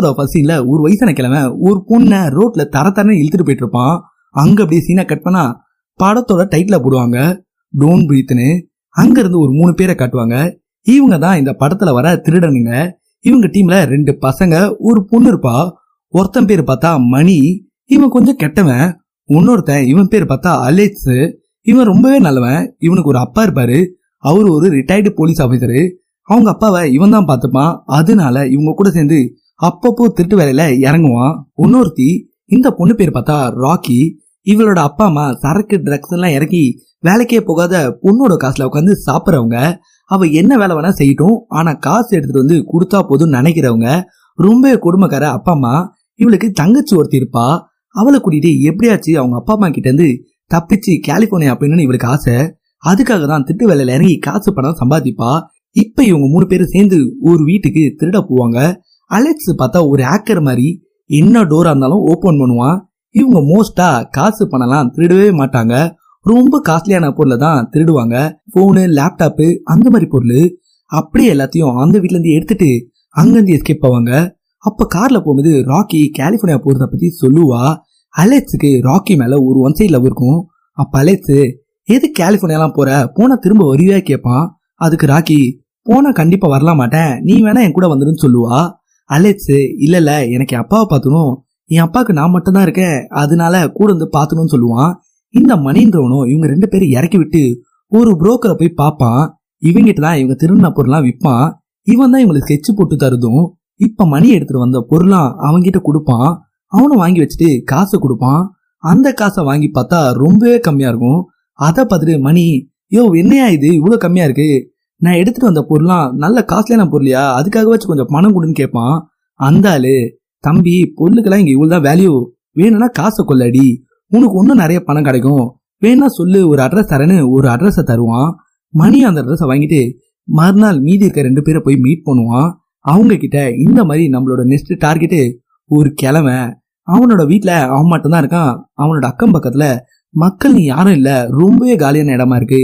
படத்தோட ஃபர்ஸ்ட் சீன்ல ஒரு வயசான கிழமை ஒரு பொண்ணை ரோட்ல தர தரன்னு இழுத்துட்டு போயிட்டு இருப்பான் அங்க அப்படியே சீனை கட் பண்ணா படத்தோட டைட்டில போடுவாங்க டோன் பிரீத்னு அங்க இருந்து ஒரு மூணு பேரை காட்டுவாங்க. இவங்க தான் இந்த படத்துல வர திருடனுங்க. இவங்க டீம்ல ரெண்டு பசங்க ஒரு பொண்ணு இருப்பா. ஒருத்தன் பேர் பார்த்தா மணி இவன் கொஞ்சம் கெட்டவன். இன்னொருத்தன் இவன் பேர் பார்த்தா அலெக்ஸ். இவன் ரொம்பவே நல்லவன். இவனுக்கு ஒரு அப்பா இருப்பாரு. அவர் ஒரு ரிட்டையர்டு போலீஸ் ஆஃபீஸரு அவங்க அப்பாவை இவன் தான் பார்த்துப்பான். அதனால இவங்க கூட சேர்ந்து அப்பப்போ திருட்டு வேலையில இறங்குவான். இன்னொருத்தி இந்த பொண்ணு பேர் பார்த்தா ராக்கி. இவளோட அப்பா அம்மா சரக்கு ட்ரக்ஸ் எல்லாம் இறக்கி வேலைக்கே போகாத பொண்ணோட காசுல உட்காந்து சாப்பிட்றவங்க. அவ என்ன வேலை வேணா செய்யட்டும். ஆனா காசு எடுத்துட்டு வந்து கொடுத்தா போதும் நினைக்கிறவங்க. ரொம்ப குடும்பக்கார அப்பா அம்மா. இவளுக்கு தங்கச்சி ஒருத்தி இருப்பா. அவளை கூட்டிட்டு எப்படியாச்சு அவங்க அப்பா அம்மா கிட்ட இருந்து தப்பிச்சு கலிபோர்னியா அப்படின்னு இவளுக்கு ஆசை. அதுக்காக தான் திட்டு வேலையில இறங்கி காசு பணம் சம்பாதிப்பா. இப்ப இவங்க மூணு பேரும் சேர்ந்து ஒரு வீட்டுக்கு திருட போவாங்க. அலெக்ஸ் பார்த்தா ஒரு ஹேக்கர் மாதிரி என்ன டோரா இருந்தாலும் ஓபன் பண்ணுவான். இவங்க மோஸ்டா காசு பணம்லாம் திருடவே மாட்டாங்க. ரொம்ப காஸ்ட்லியான பொருளை தான் திருடுவாங்க. போனு லேப்டாப்பு அந்த மாதிரி பொருள் அப்படியே எல்லாத்தையும் அந்த வீட்ல இருந்து எடுத்துட்டு அங்கிருந்து எஸ்கேப் ஆவாங்க. அப்ப கார்ல போகும்போது ராக்கி கலிபோர்னியா போறத பத்தி சொல்லுவா. அலெக்ஸுக்கு ராக்கி மேல ஒரு ஒன் சைட் லவ் இருக்கும். அப்ப அலெக்ஸ் எது கலிபோர்னியாலாம் போற? போனா திரும்ப வருவியா? கேட்பான் அதுக்கு ராக்கி போனா கண்டிப்பா வரலாம் மாட்டேன் நீ வேணா என் கூட வந்துருன்னு சொல்லுவா. அலெக்ஸ் இல்ல இல்ல எனக்கு என் அப்பாவை பார்த்துணும் என் அப்பாவுக்கு நான் மட்டும்தான் இருக்கேன். அதனால கூட வந்து பார்த்துணும்னு சொல்லுவான். இந்த மணின்றவனும் இவங்க ரெண்டு பேரும் இறக்கி விட்டு ஒரு புரோக்கரை போய் பார்ப்பான். இவங்கிட்ட தான் இவங்க திருநா பொருள்லாம் விற்பான் இவன் தான் இவங்களுக்கு ஸ்கெட்ச் போட்டு தருதும். இப்ப மணி எடுத்துட்டு வந்த பொருளாம் அவன்கிட்ட கொடுப்பான். அவனும் வாங்கி வச்சுட்டு காசு கொடுப்பான். அந்த காசை வாங்கி பார்த்தா ரொம்பவே கம்மியா இருக்கும். அதை பார்த்துட்டு மணி யோ என்னையா இது? இவ்வளோ கம்மியா இருக்கு. நான் எடுத்துட்டு வந்த பொருளாம் நல்ல காஸ்ட்லியான பொருளியா? அதுக்காக வச்சு கொஞ்சம் பணம் கொடுன்னு கேட்பான் அந்த ஆளு தம்பி பொருளுக்கெல்லாம் இங்க இவ்வளவுதான் வேல்யூ வேணும்னா காசை கொள்ளடி. உனக்கு இன்னும் நிறைய பணம் கிடைக்கும். வேணா சொல்லு ஒரு அட்ரஸ் தரேன்னு ஒரு அட்ரஸை தருவான். மணி அந்த அட்ரஸை வாங்கிட்டு மறுநாள் மீதி இருக்க ரெண்டு பேரை போய் மீட் பண்ணுவான். அவங்க கிட்ட இந்த மாதிரி நம்மளோட நெக்ஸ்ட் டார்கெட்டு ஒரு கிழமை அவனோட வீட்டில் அவன் மட்டும்தான் இருக்கான். அவனோட அக்கம் பக்கத்தில் மக்கள் நீ யாரும் இல்லை. ரொம்பவே காலியான இடமா இருக்கு.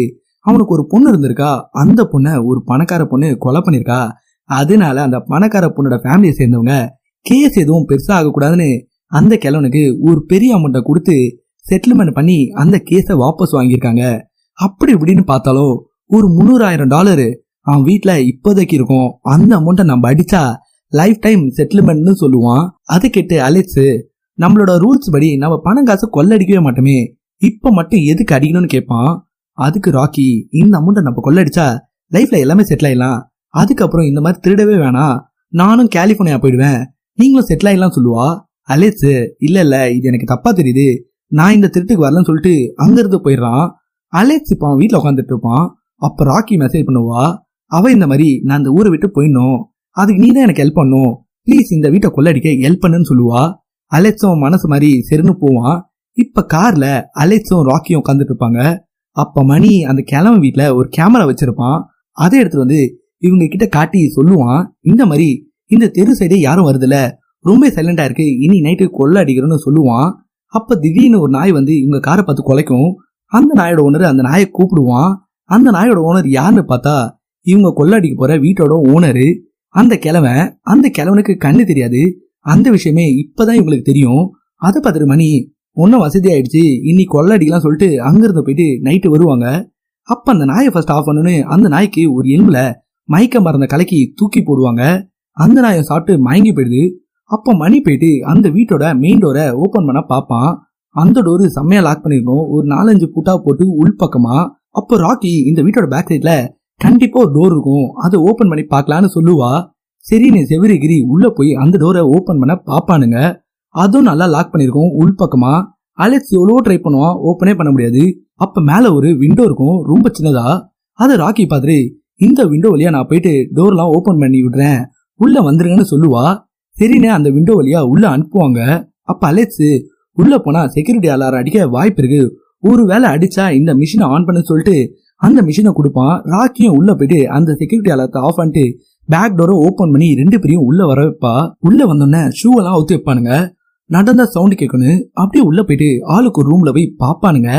அவனுக்கு ஒரு பொண்ணு இருந்திருக்கா? அந்த பொண்ணை ஒரு பணக்கார பொண்ணு கொலை பண்ணியிருக்கா? அதனால அந்த பணக்கார பொண்ணோட ஃபேமிலியை சேர்ந்தவங்க கேஸ் எதுவும் பெருசாக ஆகக்கூடாதுன்னு அந்த கிழவனுக்கு ஒரு பெரிய அமௌண்ட்டை கொடுத்து செட்டில்மெண்ட் பண்ணி அந்த கேஸை வாபஸ் வாங்கியிருக்காங்க. அப்படி இப்படின்னு பார்த்தாலும் ஒரு முந்நூறாயிரம் டாலரு அவன் வீட்டில் இப்போதைக்கு இருக்கும். அந்த அமௌண்ட்டை நம்ம அடிச்சா லைஃப் டைம் செட்டில்மெண்ட்னு சொல்லுவான். அதை கேட்டு அலெக்ஸு நம்மளோட ரூல்ஸ் படி நம்ம பணம் காசு கொள்ளடிக்கவே மாட்டோமே. இப்போ மட்டும் எதுக்கு அடிக்கணும்னு கேட்பான்? அதுக்கு ராக்கி இந்த அமௌண்ட்டை நம்ம கொள்ளடிச்சா லைஃப்ல எல்லாமே செட்டில் ஆயிடலாம். அதுக்கப்புறம் இந்த மாதிரி திருடவே வேணாம் நானும் கலிஃபோர்னியா போயிடுவேன். நீங்களும் செட்டில் ஆயிடலாம் சொல்லுவா? அலெக்ஸ் இல்ல இல்ல இது எனக்கு தப்பா தெரியுது. நான் இந்த திருட்டுக்கு வரலன்னு சொல்லிட்டு அங்கிருந்து போயிடுறான். அலெக்ஸ் இப்போ அவன் வீட்டில் உட்காந்துட்டு இருப்பான். அப்போ ராக்கி மெசேஜ் பண்ணுவா. அவ இந்த மாதிரி நான் இந்த ஊரை விட்டு போயிடணும். அதுக்கு நீ தான் எனக்கு ஹெல்ப் பண்ணும். ப்ளீஸ் இந்த வீட்டை கொள்ளடிக்க ஹெல்ப் பண்ணுன்னு சொல்லுவா. அலெக்ஸும் மனசு மாதிரி சரின்னு போவான். இப்ப கார்ல அலெக்ஸும் ராக்கியும் உட்காந்துட்டு இருப்பாங்க. அப்போ மணி அந்த கிழமை வீட்டில் ஒரு கேமரா வச்சிருப்பான். அதை எடுத்துட்டு வந்து இவங்க கிட்ட காட்டி சொல்லுவான். இந்த மாதிரி இந்த தெரு சைடே யாரும் வருதுல ரொம்ப சைலண்டா இருக்கு. இனி நைட்டு கொள்ள அடிக்கிறோன்னு சொல்லுவான். அப்ப திடீர்னு ஒரு நாய் வந்து இவங்க காரை பார்த்து குலைக்கும். அந்த நாயோட ஓனர் அந்த நாயை கூப்பிடுவான். அந்த நாயோட ஓனர் யாருன்னு பார்த்தா இவங்க கொள்ளடிக்க போற வீட்டோட ஓனரு அந்த கிழவன் அந்த கிழவனுக்கு கண்ணு தெரியாது. அந்த விஷயமே இப்பதான் இவங்களுக்கு தெரியும். அதை பார்த்துட்டு மணி ஒன்றும் வசதி ஆயிடுச்சு இன்னைக்கு கொள்ளடிக்கலாம் சொல்லிட்டு அங்கிருந்து போயிட்டு நைட்டு வருவாங்க. அப்ப அந்த நாயை ஃபர்ஸ்ட் ஆஃப் பண்ணுன்னு அந்த நாய்க்கு ஒரு எலும்புல மயக்க மருந்த கலக்கி தூக்கி போடுவாங்க. அந்த நாயை சாப்பிட்டு மயங்கி போயிடுது. அப்போ மணி போயிட்டு அந்த வீட்டோட மெயின் டோரை ஓப்பன் பண்ண பார்ப்பான். அந்த டோரு செம்மையா லாக் பண்ணியிருக்கோம். ஒரு நாலஞ்சு பூட்டா போட்டு உள்பக்கமா அப்போ ராக்கி இந்த வீட்டோட பேக் சைட்ல கண்டிப்பா ஒரு டோர் இருக்கும். அதை ஓப்பன் பண்ணி பார்க்கலான்னு சொல்லுவா. சரின்னு செவிரிகிரி உள்ள போய் அந்த டோரை ஓப்பன் பண்ண பாப்பானுங்க அதுவும் நல்லா லாக் பண்ணிருக்கும் உள்பக்கமா அலெக்ஸ் எவ்வளோ ட்ரை பண்ணுவான் ஓப்பனே பண்ண முடியாது. அப்ப மேல ஒரு விண்டோ இருக்கும் ரொம்ப சின்னதா. அதை ராக்கி பாத்துரு இந்த விண்டோ வழியா நான் போயிட்டு டோர்லாம் ஓபன் பண்ணி விடுறேன். உள்ள வந்துருங்கன்னு சொல்லுவா. சரிண்ணே அந்த விண்டோ வழியா உள்ள அனுப்புவாங்க. அப்ப அலெக்ஸ் உள்ள போனா செக்யூரிட்டி அலாரம் அடிக்க வாய்ப்பு இருக்கு. ஒரு வேலை அடிச்சா இந்த மிஷினை ஆன் பண்ண சொல்லிட்டு அந்த மிஷினை கொடுப்பான். ராக்கியும் உள்ள போயிட்டு அந்த செக்யூரிட்டி அலாரத்தை ஆஃப் பண்ணிட்டு பேக் டோரை ஓபன் பண்ணி ரெண்டு பேரையும் உள்ள வர வைப்பா. உள்ள வந்தோடனே ஷூ எல்லாம் அவுத்து வைப்பானுங்க. நடந்த சவுண்ட் கேட்கணும் அப்படியே உள்ள போயிட்டு ஆளுக்கு ஒரு ரூம்ல போய் பாப்பானுங்க.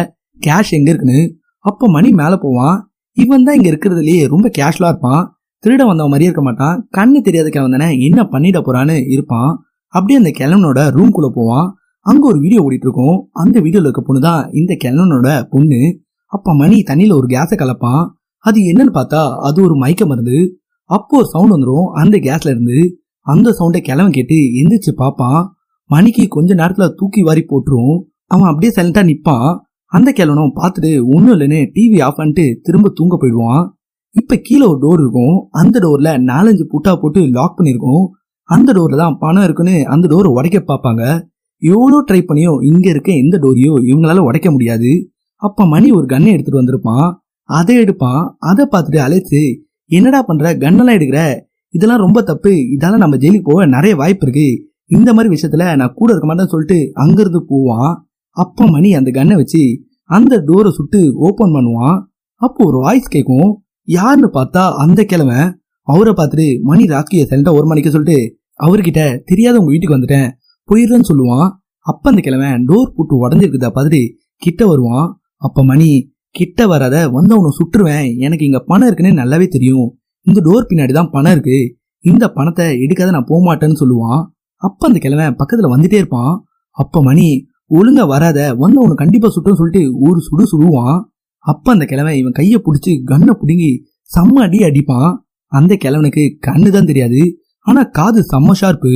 கேஷ் எங்க இருக்குன்னு. அப்ப மணி மேல போவான். இவன் தான் இங்க இருக்கிறதுலயே ரொம்ப கேஷ்லா இருப்பான். திருட வந்தவன் மாதிரியே இருக்க மாட்டான். கண்ணு தெரியாத வந்தானே என்ன பண்ணிட போறான்னு இருப்பான். அப்படியே அந்த கிழவனோட ரூம்குள்ள போவான். அங்க ஒரு வீடியோ ஓடிட்டு இருக்கும் அந்த வீடியோல இருக்க பொண்ணு தான் இந்த கிழவனோட பொண்ணு. அப்ப மணி தண்ணியில ஒரு கேஸை கலப்பான். அது என்னன்னு பார்த்தா அது ஒரு மயக்க மருந்து. அப்போ ஒரு சவுண்ட் வந்துடும் அந்த கேஸ்ல இருந்து அந்த சவுண்டை கிழவன் கேட்டு எந்திரிச்சு பார்ப்பான் மணிக்கு கொஞ்ச நேரத்துல தூக்கி வாரி போட்டுரும். அவன் அப்படியே சைலண்டா நிப்பான் அந்த கிழவனும் பார்த்துட்டு ஒன்றும் இல்லைன்னு டிவி ஆஃப் பண்ணிட்டு திரும்ப தூங்க போயிடுவான். இப்போ கீழே ஒரு டோர் இருக்கும். அந்த டோர்ல நாலஞ்சு புட்டா போட்டு லாக் பண்ணியிருக்கோம் அந்த டோர்ல தான் பணம் இருக்குன்னு அந்த டோரை உடைக்க பார்ப்பாங்க. எவ்வளோ ட்ரை பண்ணியோ இங்கே இருக்க எந்த டோரையோ இவங்களால உடைக்க முடியாது. அப்போ மணி ஒரு கன்னை எடுத்துட்டு வந்திருப்பான். அதை எடுப்பான். அதை பார்த்துட்டு அழைச்சு என்னடா பண்ற? கன்னெல்லாம் எடுக்கிற? இதெல்லாம் ரொம்ப தப்பு. இதால நம்ம ஜெயிலுக்கு போக நிறைய வாய்ப்பு இருக்கு. இந்த மாதிரி விஷயத்துல நான் கூட இருக்க மாட்டேன்னு சொல்லிட்டு அங்கிருந்து போவான். அப்போ மணி அந்த கன்னை வச்சு அந்த டோரை சுட்டு ஓபன் பண்ணுவான். அப்போ ஒரு வாய்ஸ் கேட்கும் யாருன்னு பார்த்தா அந்த கிழமை அவரை பார்த்துட்டு மணி ராக்கிய சைலண்டா ஒரு மணிக்கு சொல்லிட்டு அவர்கிட்ட தெரியாத உங்க வீட்டுக்கு வந்துட்டேன். போயிடுறேன்னு சொல்லுவான். அப்ப அந்த கிழமை டோர் போட்டு உடஞ்சிருக்குதா பார்த்துட்டு கிட்ட வருவான். அப்ப மணி கிட்ட வராத வந்து அவனை சுட்டுருவேன். எனக்கு இங்க பணம் இருக்குன்னு நல்லாவே தெரியும். இந்த டோர் பின்னாடி தான் பணம் இருக்கு. இந்த பணத்தை எடுக்காத நான் போக மாட்டேன்னு சொல்லுவான். அப்ப அந்த கிழவன் பக்கத்துல வந்துட்டே இருப்பான். அப்ப மணி ஒழுங்கா வராத வந்து அவனை கண்டிப்பா சுட்டுன்னு சொல்லிட்டு ஒரு சுடு சுடுவான். அப்ப அந்த கிழவன் இவன் கையை பிடிச்சி கண்ணை பிடுங்கி செம்ம அடி அடிப்பான். அந்த கிழவனுக்கு கண்ணு தான் தெரியாது ஆனா காது செம்ம ஷார்ப்பு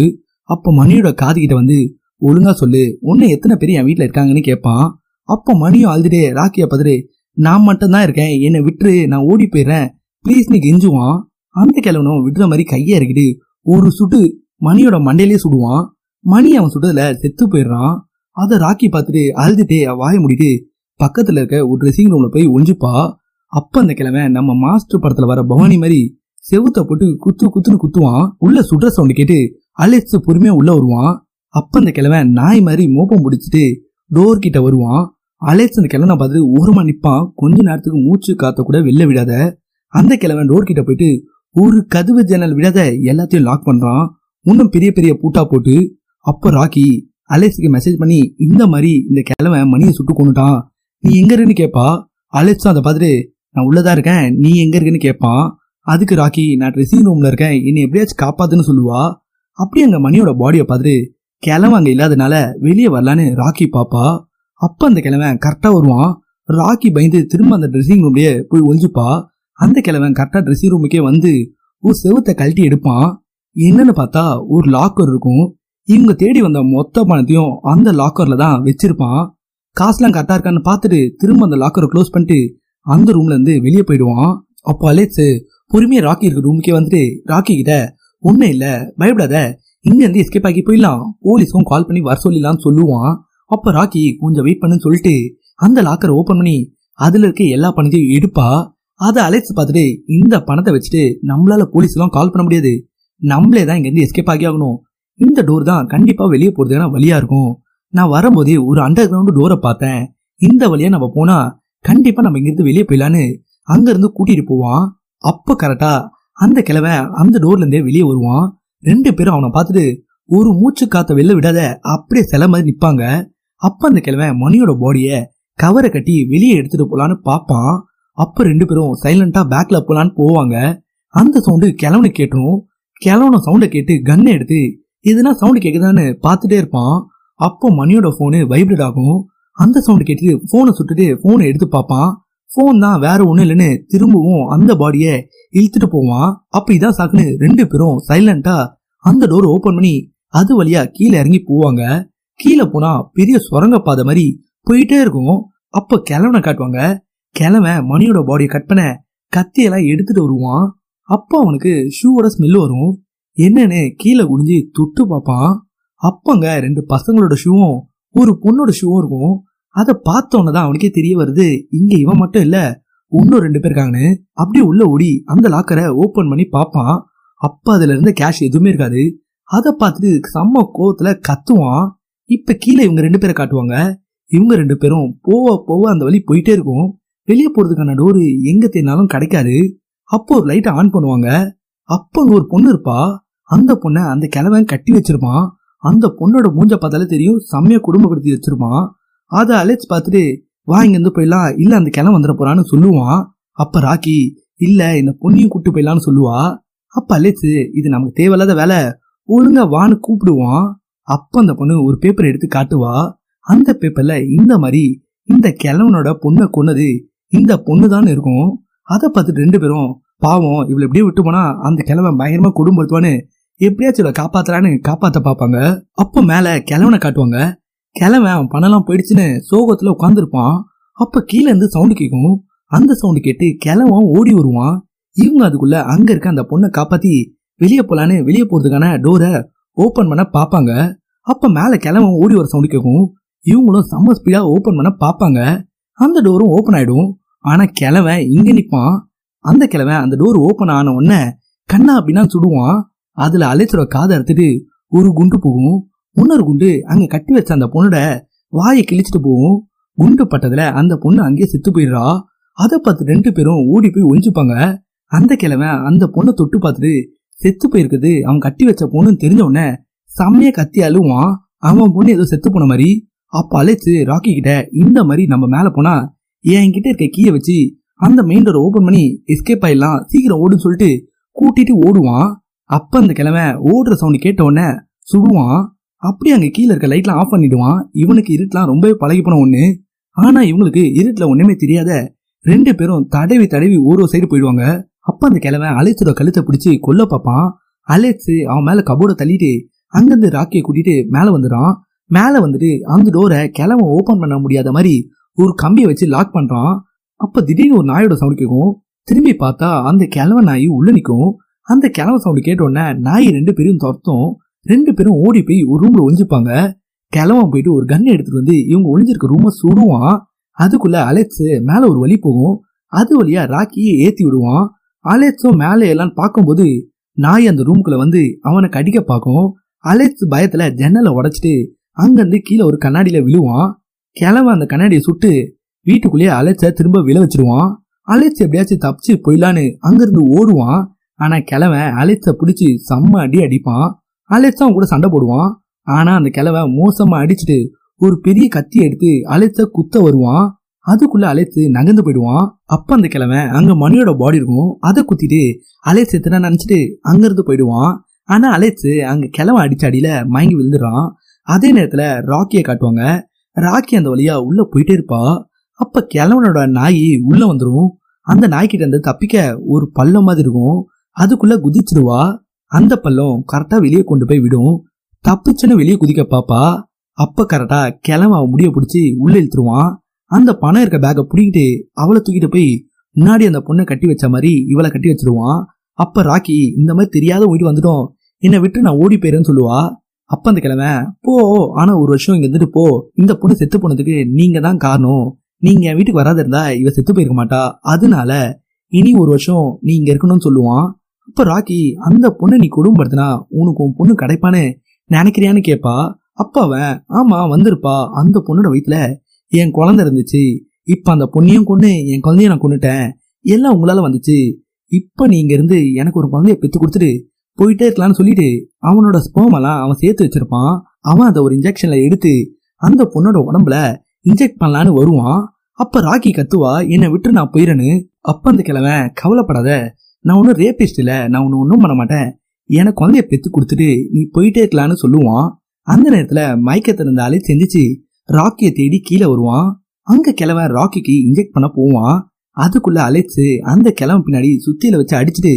அப்ப மணியோட காது கிட்ட வந்து ஒழுங்கா சொல்லு உன்னை எத்தனை பேர் என் வீட்டுல இருக்காங்கன்னு கேட்பான் அப்ப மணியும் அழுதுட்டே ராக்கிய பதறு நான் மட்டும் தான் இருக்கேன் என்னை விட்டுரு நான் ஓடி போயிடுறேன். ப்ளீஸ் நீ கெஞ்சுவான். அந்த கிழவனும் விடுற மாதிரி கையை இறக்கிட்டு ஒரு சுட்டு மணியோட மண்டையிலே சுடுவான். மணி அவன் சுட்டதுல செத்து போயிடுறான். அதை ராக்கி பார்த்துட்டு அழுதுட்டே வாய முடிட்டு பக்கத்துல இருக்க ஒரு ட்ரெஸ்ஸிங் ரூம்ல போய் ஒழிஞ்சுப்பா அப்ப அந்த கிழமை நம்ம மாஸ்டர் படத்துல வர பவானி மாதிரி செவுத்த போட்டு குத்து குத்துன்னு குத்துவான். உள்ள சுடுற சவுண்ட் கேட்டு அலெக்ஸ் பொறுமையா உள்ள வருவான். அப்ப அந்த கிழமை நாய் மாதிரி மோப்பம் பிடிச்சிட்டு டோர் கிட்ட வருவான். அலெக்ஸ் அந்த கிழமை பார்த்துட்டு ஓரமா நிப்பான். கொஞ்ச நேரத்துக்கு மூச்சு காத்த கூட வெளில விடாத. அந்த கிழவன் டோர் கிட்ட போயிட்டு ஒரு கதவு ஜன்னல் விடாத எல்லாத்தையும் லாக் பண்றான். இன்னும் பெரிய பெரிய பூட்டா போட்டு அப்போ ராக்கி அலெக்ஸுக்கு மெசேஜ் பண்ணி இந்த மாதிரி இந்த கிழமை மணியை சுட்டு கொண்டுட்டான் நீ எங்க இருக்குன்னு கேட்பா அலெக்ஸும் அதை பார்த்துட்டு நான் உள்ளதா இருக்கேன் நீ எங்க இருக்குன்னு கேட்பான் அதுக்கு ராக்கி நான் ட்ரெஸ்ஸிங் ரூம்ல இருக்கேன் என்னை எப்படியாச்சும் காப்பாத்துன்னு சொல்லுவா. அப்படி அங்க மணியோட பாடியை பார்த்துட்டு கிழமை அங்க இல்லாதனால வெளியே வரலான்னு ராக்கி பாப்பா. அப்ப அந்த கிழமை கரெக்டா வருவான். ராக்கி பயந்து திரும்ப அந்த ட்ரெஸ்ஸிங் ரூம்லயே போய் ஒழிஞ்சுப்பா அந்த கிழவன் கரெக்டா ட்ரெஸ்ஸிங் ரூமுக்கே வந்து ஒரு செவத்தை கழட்டி எடுப்பான். என்னன்னு பார்த்தா ஒரு லாக்கர் இருக்கும். இவங்க தேடி வந்த மொத்த பணத்தையும் அந்த லாக்கர்ல தான் வச்சிருப்பான். காசுலாம் கரெக்டா இருக்கான்னு பார்த்துட்டு திரும்ப அந்த லாக்கரை க்ளோஸ் பண்ணிட்டு அந்த ரூம்ல இருந்து வெளியே போயிடுவான். அப்போ அலேட்ஸ் பொறுமையா ராக்கி இருக்க ரூமுக்கே வந்துட்டு ராக்கி கிட்ட ஒன்னும் இல்ல பயப்படாத. இங்க இருந்து எஸ்கேப் ஆகி போயிடலாம். போலீஸும் கால் பண்ணி வர சொல்லிடலாம்னு சொல்லுவான். அப்ப ராக்கி கொஞ்சம் வெயிட் பண்ணுன்னு சொல்லிட்டு அந்த லாக்கரை ஓபன் பண்ணி அதுல இருக்க எல்லா பணத்தையும் எடுப்பா. அதை அலைச்சு பார்த்துட்டு இந்த பணத்தை வச்சுட்டு நம்மளால போலீஸ் எல்லாம் கால் பண்ண முடியாது. நம்மளே தான் இங்கேருந்து எஸ்கேப் ஆகி ஆகணும். இந்த டோர் தான் கண்டிப்பாக வெளியே போகிறதுக்கான வழியாக இருக்கும். நான் வரும்போதே ஒரு அண்டர் கிரவுண்டு டோரை பார்த்தேன். இந்த வழியா நம்ம போனால் கண்டிப்பாக நம்ம இங்கேருந்து வெளியே போயிடலான்னு அங்கேருந்து கூட்டிகிட்டு கூட்டிட்டு போவான். அப்போ கரெக்டா அந்த கிழவை அந்த டோர்லேருந்தே வெளியே வருவான். ரெண்டு பேரும் அவனை பார்த்துட்டு ஒரு மூச்சு காத்த வெளில விடாத அப்படியே சில மாதிரி நிற்பாங்க அப்போ அந்த கிழவன் மணியோட பாடியை கவரை கட்டி வெளியே எடுத்துட்டு போலான்னு பார்ப்பான். அப்போ ரெண்டு பேரும் சைலண்டா பேக்ல போலான்னு போவாங்க. அந்த சவுண்டு கிழவனு கேட்டுரும் கிழவன சவுண்டை கேட்டு கன்னை எடுத்து எதுனா சவுண்டு கேட்குதான்னு பார்த்துட்டே இருப்பான். அப்போ மணியோட ஃபோனு வைப்ரேட் ஆகும். அந்த சவுண்டு கேட்டு ஃபோனை சுட்டுட்டு ஃபோனை எடுத்து பார்ப்பான். ஃபோன் தான் வேற ஒன்றும் இல்லைன்னு திரும்பவும் அந்த பாடியை இழுத்துட்டு போவான். அப்போ இதான் சாக்குன்னு ரெண்டு பேரும் சைலண்டா அந்த டோர் ஓப்பன் பண்ணி அது வழியா கீழே இறங்கி போவாங்க. கீழே போனா பெரிய சுரங்க பாதை மாதிரி போயிட்டே இருக்கும். அப்ப கிழவனை காட்டுவாங்க. கிழவன் மணியோட பாடியை கட் பண்ண கத்தியெல்லாம் எடுத்துட்டு வருவான். அப்போ அவனுக்கு ஷூவோட ஸ்மெல் வரும். என்னன்னு கீழே குனிஞ்சு தொட்டு பார்ப்பான். அப்பங்க ரெண்டு பசங்களோட ஷூவும் ஒரு பொண்ணோட ஷூவும் இருக்கும். அதை பார்த்தோன்னே தான் அவனுக்கே தெரிய வருது இங்க இவன் மட்டும் இல்ல இன்னும் ரெண்டு பேர் இருக்காங்கன்னு. அப்படியே உள்ள ஓடி அந்த லாக்கரை ஓபன் பண்ணி பார்ப்பான். அப்ப அதுல இருந்த கேஷ் எதுவுமே இருக்காது. அதை பார்த்துட்டு செம்ம கோவத்துல கத்துவான். இப்ப கீழே இவங்க ரெண்டு பேரை காட்டுவாங்க. இவங்க ரெண்டு பேரும் போவ போவ அந்த வழி போயிட்டே இருக்கும். வெளியே போறதுக்கான டோரு எங்க தேடினாலும் கிடைக்காது. அப்போ ஒரு லைட்டை ஆன் பண்ணுவாங்க. அப்போ ஒரு பொண்ணு இருப்பா. அந்த பொண்ணை அந்த கிழவன் கட்டி வச்சிருப்பான் அந்த பொண்ணோட மூஞ்ச பார்த்தாலே தெரியும். செம்மையா குடும்பப்படுத்தி வச்சிருப்பான் அதை அலைச்சு பார்த்துட்டு வா இங்கேருந்து போயிடலாம். இல்லை அந்த கிழவன் வந்துட போறான்னு சொல்லுவான் அப்போ ராக்கி இல்லை இந்த பொண்ணையும் கூப்பிட்டு போயிடலான்னு சொல்லுவா. அப்போ அலெக்ஸ் இது நமக்கு தேவையில்லாத வேலை. ஒழுங்கா வான்னு கூப்பிடுவான் அப்போ அந்த பொண்ணு ஒரு பேப்பர் எடுத்து காட்டுவா. அந்த பேப்பரில் இந்த மாதிரி இந்த கிழவனோட பொண்ணை கொன்னது இந்த பொண்ணு தான் இருக்கும். அதை பார்த்துட்டு ரெண்டு பேரும் பாவம் இவ்வளோ எப்படியே விட்டு போனா அந்த கிழவன் பயங்கரமா குடும்பத்துவான்னு எப்படியாச்சும் இவளை காப்பாத்துறான்னு காப்பாத்த பார்ப்பாங்க. அப்போ மேல கிழவனை காட்டுவாங்க. கிழவன் அவன் பணம்லாம் போயிடுச்சுன்னு சோகத்துல உட்காந்துருப்பான் அப்ப கீழே இருந்து சவுண்டு கேட்கும் அந்த சவுண்டு கேட்டு கிழவன் ஓடி வருவான். இவங்க அதுக்குள்ள அங்க இருக்க அந்த பொண்ணை காப்பாத்தி வெளியே போலான்னு வெளியே போறதுக்கான டோரை ஓபன் பண்ண பார்ப்பாங்க. அப்ப மேல கிழவன் ஓடி வர சவுண்டு கேட்கும் இவங்களும் செம்ம ஸ்பீடா ஓபன் பண்ண பார்ப்பாங்க. அந்த டோரும் ஓபன் ஆயிடும். ஆனா கிழவன் இங்க நிப்பான். அந்த கிழவன் அந்த டோர் ஓபன் ஆன உடனே கண்ணா அப்படின்னா சுடுவான். அதுல அலைச்சோட காதை எடுத்துட்டு ஒரு குண்டு போகும். இன்னொரு குண்டு அங்க கட்டி வச்ச அந்த பொண்ணோட வாயை கிழிச்சிட்டு போகும். குண்டு பட்டதுல அந்த பொண்ணு அங்கேயே செத்து போயிடுறா. அதை பார்த்து ரெண்டு பேரும் ஓடி போய் ஒழிஞ்சுப்பாங்க அந்த கிழவன் அந்த பொண்ணை தொட்டு பார்த்துட்டு செத்து போயிருக்குது. அவன் கட்டி வச்ச பொண்ணுன்னு தெரிஞ்ச உடனே செம்மையா கத்தி அழுவான். அவன் பொண்ணு ஏதோ செத்து போன மாதிரி. அப்ப அழைச்சு ராக்கி கிட்ட இந்த மாதிரி நம்ம மேல போனா என்கிட்ட இருக்க கீயை வச்சு அந்த மெயின் டோரை ஓப்பன் பண்ணி எஸ்கேப் ஆயிடலாம். சீக்கிரம் ஓடுன்னு சொல்லிட்டு கூட்டிட்டு ஓடுவான். அப்ப அந்த கிழவன் ஓடுற சவுண்ட் கேட்ட உடனே சுடுவான். அப்படியே அங்க கீழே இருக்க லைட்லாம் ஆஃப் பண்ணிடுவான். இவனுக்கு இருட்டெலாம் ரொம்பவே பழகி போன ஒண்ணு. ஆனா இவங்களுக்கு இருட்டுல ஒண்ணுமே தெரியாத ரெண்டு பேரும் தடவி தடவி ஒரு சைடு போயிடுவாங்க. அப்ப அந்த கிழவன் அலைச்சோட கழுத்தை பிடிச்சி கொல்ல பார்ப்பான். அலைச்சு அவன் மேல கபோர்டை தள்ளிட்டு அங்கிருந்து ராக்கியை கூட்டிட்டு மேல வந்துடுறான். மேல வந்துட்டு அந்த டோரை கிழவன் ஓபன் பண்ண முடியாத மாதிரி ஒரு கம்பியை வச்சு லாக் பண்றான். அப்ப திடீர்னு ஒரு நாயோட சவுண்ட் கேட்கும் திரும்பி பார்த்தா அந்த கிழவன் நாய் உள்ள நிற்கும் அந்த கிழவன் சவுண்ட் கேட்டோடனே நாய் ரெண்டு பேரும் துரத்தும். ரெண்டு பேரும் ஓடி போய் ஒரு ரூம்ல ஒளிஞ்சுப்பாங்க. கிழவன் போயிட்டு ஒரு கன் எடுத்துட்டு வந்து இவங்க ஒளிஞ்சிருக்க ரூமை சுடுவான். அதுக்குள்ள அலெக்ஸ் மேல ஒரு வழி போகும். அது வழியா ராக்கியை ஏத்தி விடுவான். அலெக்ஸும் மேலே எல்லாம் பார்க்கும்போது நாய் அந்த ரூம்குள்ள வந்து அவனை கடிக்க பார்க்கும். அலெக்ஸ் பயத்துல ஜன்னலை உடைச்சிட்டு அங்கிருந்து கீழே ஒரு கண்ணாடியில விழுவான். கிளவ அந்த கண்ணாடியை சுட்டு வீட்டுக்குள்ளேயே அலைச்ச திரும்ப விழ வச்சிருவான். அலெக்ஸ் எப்படியாச்சும் தப்பிச்சு போயிடலான்னு அங்கிருந்து ஓடுவான். ஆனா கிழவன் அலைச்ச பிடிச்சி செம்ம அடி அடிப்பான். அலெக்ஸ் அவன் கூட சண்டை போடுவான். ஆனா அந்த கிழவன் மோசமா அடிச்சுட்டு ஒரு பெரிய கத்தி எடுத்து அலைச்ச குத்த வருவான். அதுக்குள்ள அலைத்து நகர்ந்து போயிடுவான். அப்ப அந்த கிழவன் அங்க மணியோட பாடி இருக்கும். அதை குத்திட்டு அலைத்து எத்தனை நினைச்சிட்டு அங்கிருந்து போயிடுவான். ஆனா அலைச்சு அங்க கிழவன் அடிச்ச அடியில மயங்கி விழுந்துடுறான். அதே நேரத்துல ராக்கியை காட்டுவாங்க. ராக்கி அந்த வழியா உள்ள போயிட்டே இருப்பா. அப்ப கிழவனோட நாய் உள்ள வந்துடும் அந்த நாய்கிட்ட இருந்து தப்பிக்க ஒரு பள்ளம் மாதிரி இருக்கும். அதுக்குள்ள குதிச்சிடுவா. அந்த பள்ளம் கரெக்டா வெளியே கொண்டு போய் விடும். தப்பிச்சுன்னு வெளியே குதிக்க பாப்பா. அப்ப கரெக்டா கிழவன் அவன் முடிய பிடிச்சி உள்ள இழுத்துருவான். அந்த பணம் இருக்க பேக்கை பிடிக்கிட்டு அவளை தூக்கிட்டு போய் முன்னாடி அந்த பொண்ணை கட்டி வச்ச மாதிரி இவளை கட்டி வச்சிருவான். அப்ப ராக்கி இந்த மாதிரி தெரியாத வீட்டு வந்துட்டோம். என்னை விட்டு நான் ஓடி போயிருன்னு சொல்லுவா. அப்ப அந்த கிழமை போ ஆனா ஒரு வருஷம் இங்க இருந்துட்டு போ. இந்த பொண்ணு செத்து போனதுக்கு நீங்க தான் காரணம். நீங்க என் வீட்டுக்கு வராத இருந்தா இவ செத்து போயிருக்க மாட்டா. அதனால இனி ஒரு வருஷம் நீ இங்க இருக்கணும்னு சொல்லுவான். அப்ப ராக்கி அந்த பொண்ணை நீ குடும்பப்படுத்தினா உனக்கு உன் பொண்ணு கிடைப்பான்னு நினைக்கிறியான்னு கேட்பா அப்ப அவன் ஆமா வந்திருப்பா. அந்த பொண்ணோட வயித்துல என் குழந்தை இருந்துச்சு. இப்ப அந்த பொண்ணையும் கொண்டு என் குழந்தைய நான் கொண்டுட்டேன் எல்லாம் உங்களால வந்துச்சு. இப்ப நீ இங்க இருந்து எனக்கு ஒரு குழந்தைய பெத்து கொடுத்துட்டு போயிட்டே இருக்கலாம்னு சொல்லிட்டு அவனோட ஸ்போமெல்லாம் அவன் சேர்த்து வச்சிருப்பான். அவன் அதை ஒரு இன்ஜெக்ஷன்ல எடுத்து அந்த பொண்ணோட உடம்புல இன்ஜெக்ட் பண்ணலான்னு வருவான். அப்ப ராக்கி கத்துவா என்னை விட்டு நான் போயிறேன்னு. அப்ப அந்த கிழமை கவலைப்படாத நான் ஒன்றும் ரேபிஸ்ட் இல்லை நான் ஒன்று ஒன்றும் பண்ண மாட்டேன். எனக்கு குழந்தைய பெத்து கொடுத்துட்டு நீ போயிட்டே இருக்கலான்னு சொல்லுவான். அந்த நேரத்துல மயக்கத்தை இருந்தாலே செஞ்சுச்சு. ராக்கியை தேடி கீழே வருவான். அங்க கிழவன் ராக்கிக்கு இன்ஜெக்ட் பண்ண போவான். அதுக்குள்ள அழைச்சு அந்த கிழவன் பின்னாடி சுத்தியில வச்சு அடிச்சுட்டு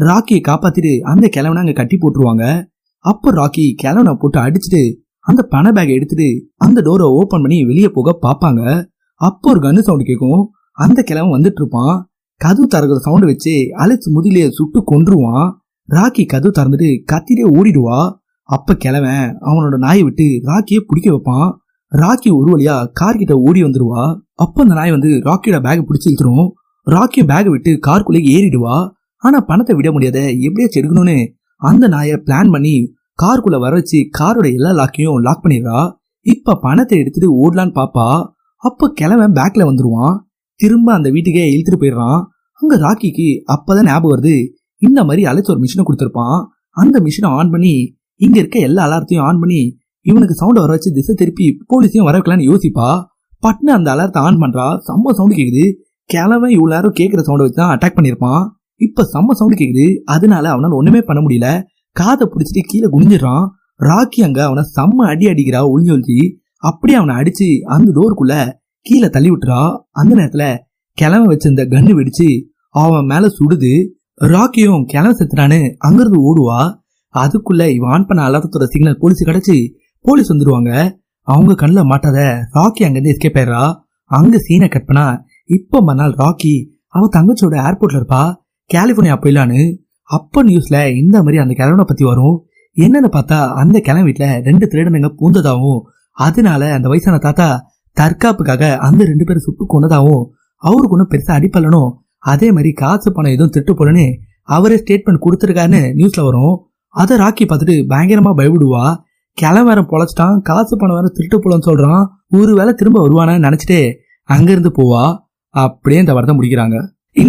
ராக்கியை காப்பாத்திட்டு அந்த கிழவனை அங்க கட்டி போட்டுருவாங்க. அப்போ ராக்கி கிழவனை போட்டு அடிச்சுட்டு அந்த பண பேக்கை எடுத்துட்டு அந்த டோரை ஓபன் பண்ணி வெளியே போக பார்ப்பாங்க. அப்போ ஒரு கன்னு சவுண்ட் கேட்கும் அந்த கிழவன் வந்துட்டு இருப்பான். கதவு திறக்கிற சவுண்டு வச்சு அலெக்ஸ் முதுகிலேயே சுட்டு கொன்றுவான். ராக்கி கதவு திறந்துட்டு கத்திலே ஓடிடுவா. அப்ப கிழவன் அவனோட நாயை விட்டு ராக்கியை பிடிக்க வைப்பான். ராக்கி ஒரு வழியா கார்கிட்ட ஓடி வந்துருவா. அப்ப அந்த நாய் வந்து ராக்கியோட பேக் பிடிச்சி இழுத்துரும். ராக்கி பேகை விட்டு காருக்குள்ளே ஏறிடுவா. ஆனா பணத்தை விட முடியாத எப்படியாச்சும் எடுக்கணும்னு அந்த நாயை பிளான் பண்ணி காருக்குள்ள வர வச்சு காரோட எல்லா லாக்கையும் லாக் பண்ணிடுறா. இப்ப பணத்தை எடுத்துட்டு ஓடலான்னு பாப்பா. அப்ப கிழவன் பேக்ல வந்துருவான். திரும்ப அந்த வீட்டுக்கே இழுத்துட்டு போயிடுறான். அங்க ராக்கிக்கு அப்பதான் ஞாபகம் வருது. இந்த மாதிரி அழைச்ச ஒரு மிஷினை கொடுத்துருப்பான். அந்த மிஷினை ஆன் பண்ணி இங்க இருக்க எல்லா அலாரத்தையும் ஆன் பண்ணி இவனுக்கு சவுண்ட் வர வச்சு திசை திருப்பி போலீஸையும் வர வைக்கலான்னு யோசிப்பா. பட்னு அந்த அலாரத்தை ஆன் பண்றா. சம்ப சவுண்ட் கேக்குது. கிழவன் இவ்வளோ நேரம் கேட்குற சவுண்டை வச்சு தான் அட்டாக் பண்ணியிருப்பான். இப்ப செம்ம சவுண்ட் கேக்குது. அதனால அவனால ஒண்ணுமே பண்ண முடியல. காதை பிடிச்சிட்டு கீழே குனிஞ்சிடறான். ராக்கி அங்க அவனை செம்ம அடி அடிக்கிறா ஒளிஞ்சு ஒளிஞ்சு. அப்படியே அவனை அடிச்சு அந்த டோருக்குள்ள கீழே தள்ளி விட்டுறா அந்த நேரத்துல கிளம்ப வச்சிருந்த கண்ணு வெடிச்சு அவன் மேல சுடுது. ராக்கியும் கிளம்ப செத்துறான்னு அங்கிருந்து ஓடுவா. அதுக்குள்ள இவன் ஆன் பண்ண அலாரத்தோட சிக்னல் போலீஸ் கிடைச்சு போலீஸ் வந்துடுவாங்க அவங்க கண்ணில் மாட்டாத ராக்கி அங்கிருந்து எஸ்கேப் ஆயிடுறா. அங்க சீனை கட் பண்ணா இப்ப மறுநாள் ராக்கி அவன் தங்கச்சியோட ஏர்போர்ட்ல இருப்பா. கேலிஃபோர்னியா போயிடலான்னு அப்ப நியூஸில் இந்த மாதிரி அந்த கிழவனை பற்றி வரும். என்னன்னு பார்த்தா அந்த கிழமை வீட்டில் ரெண்டு திருடனுங்க பூந்ததாகவும் அதனால அந்த வயசான தாத்தா தற்காப்புக்காக அந்த ரெண்டு பேரும் சுட்டு கொண்டதாகவும் அவருக்கு ஒன்றும் பெருசாக அடிப்படலனும் அதே மாதிரி காசு பணம் எதுவும் திட்டு போலன்னு அவரே ஸ்டேட்மெண்ட் கொடுத்துருக்காருன்னு நியூஸில் வரும். அதை ராக்கி பார்த்துட்டு பயங்கரமாக பயப்படுவா. கிளம்ப வேற பொழைச்சிட்டான் காசு பணம் வேற திருட்டு போலன்னு சொல்கிறான் ஒரு வேளை திரும்ப வருவானு நினச்சிட்டு அங்கேருந்து போவா. அப்படியே இந்த வரதை முடிக்கிறாங்க.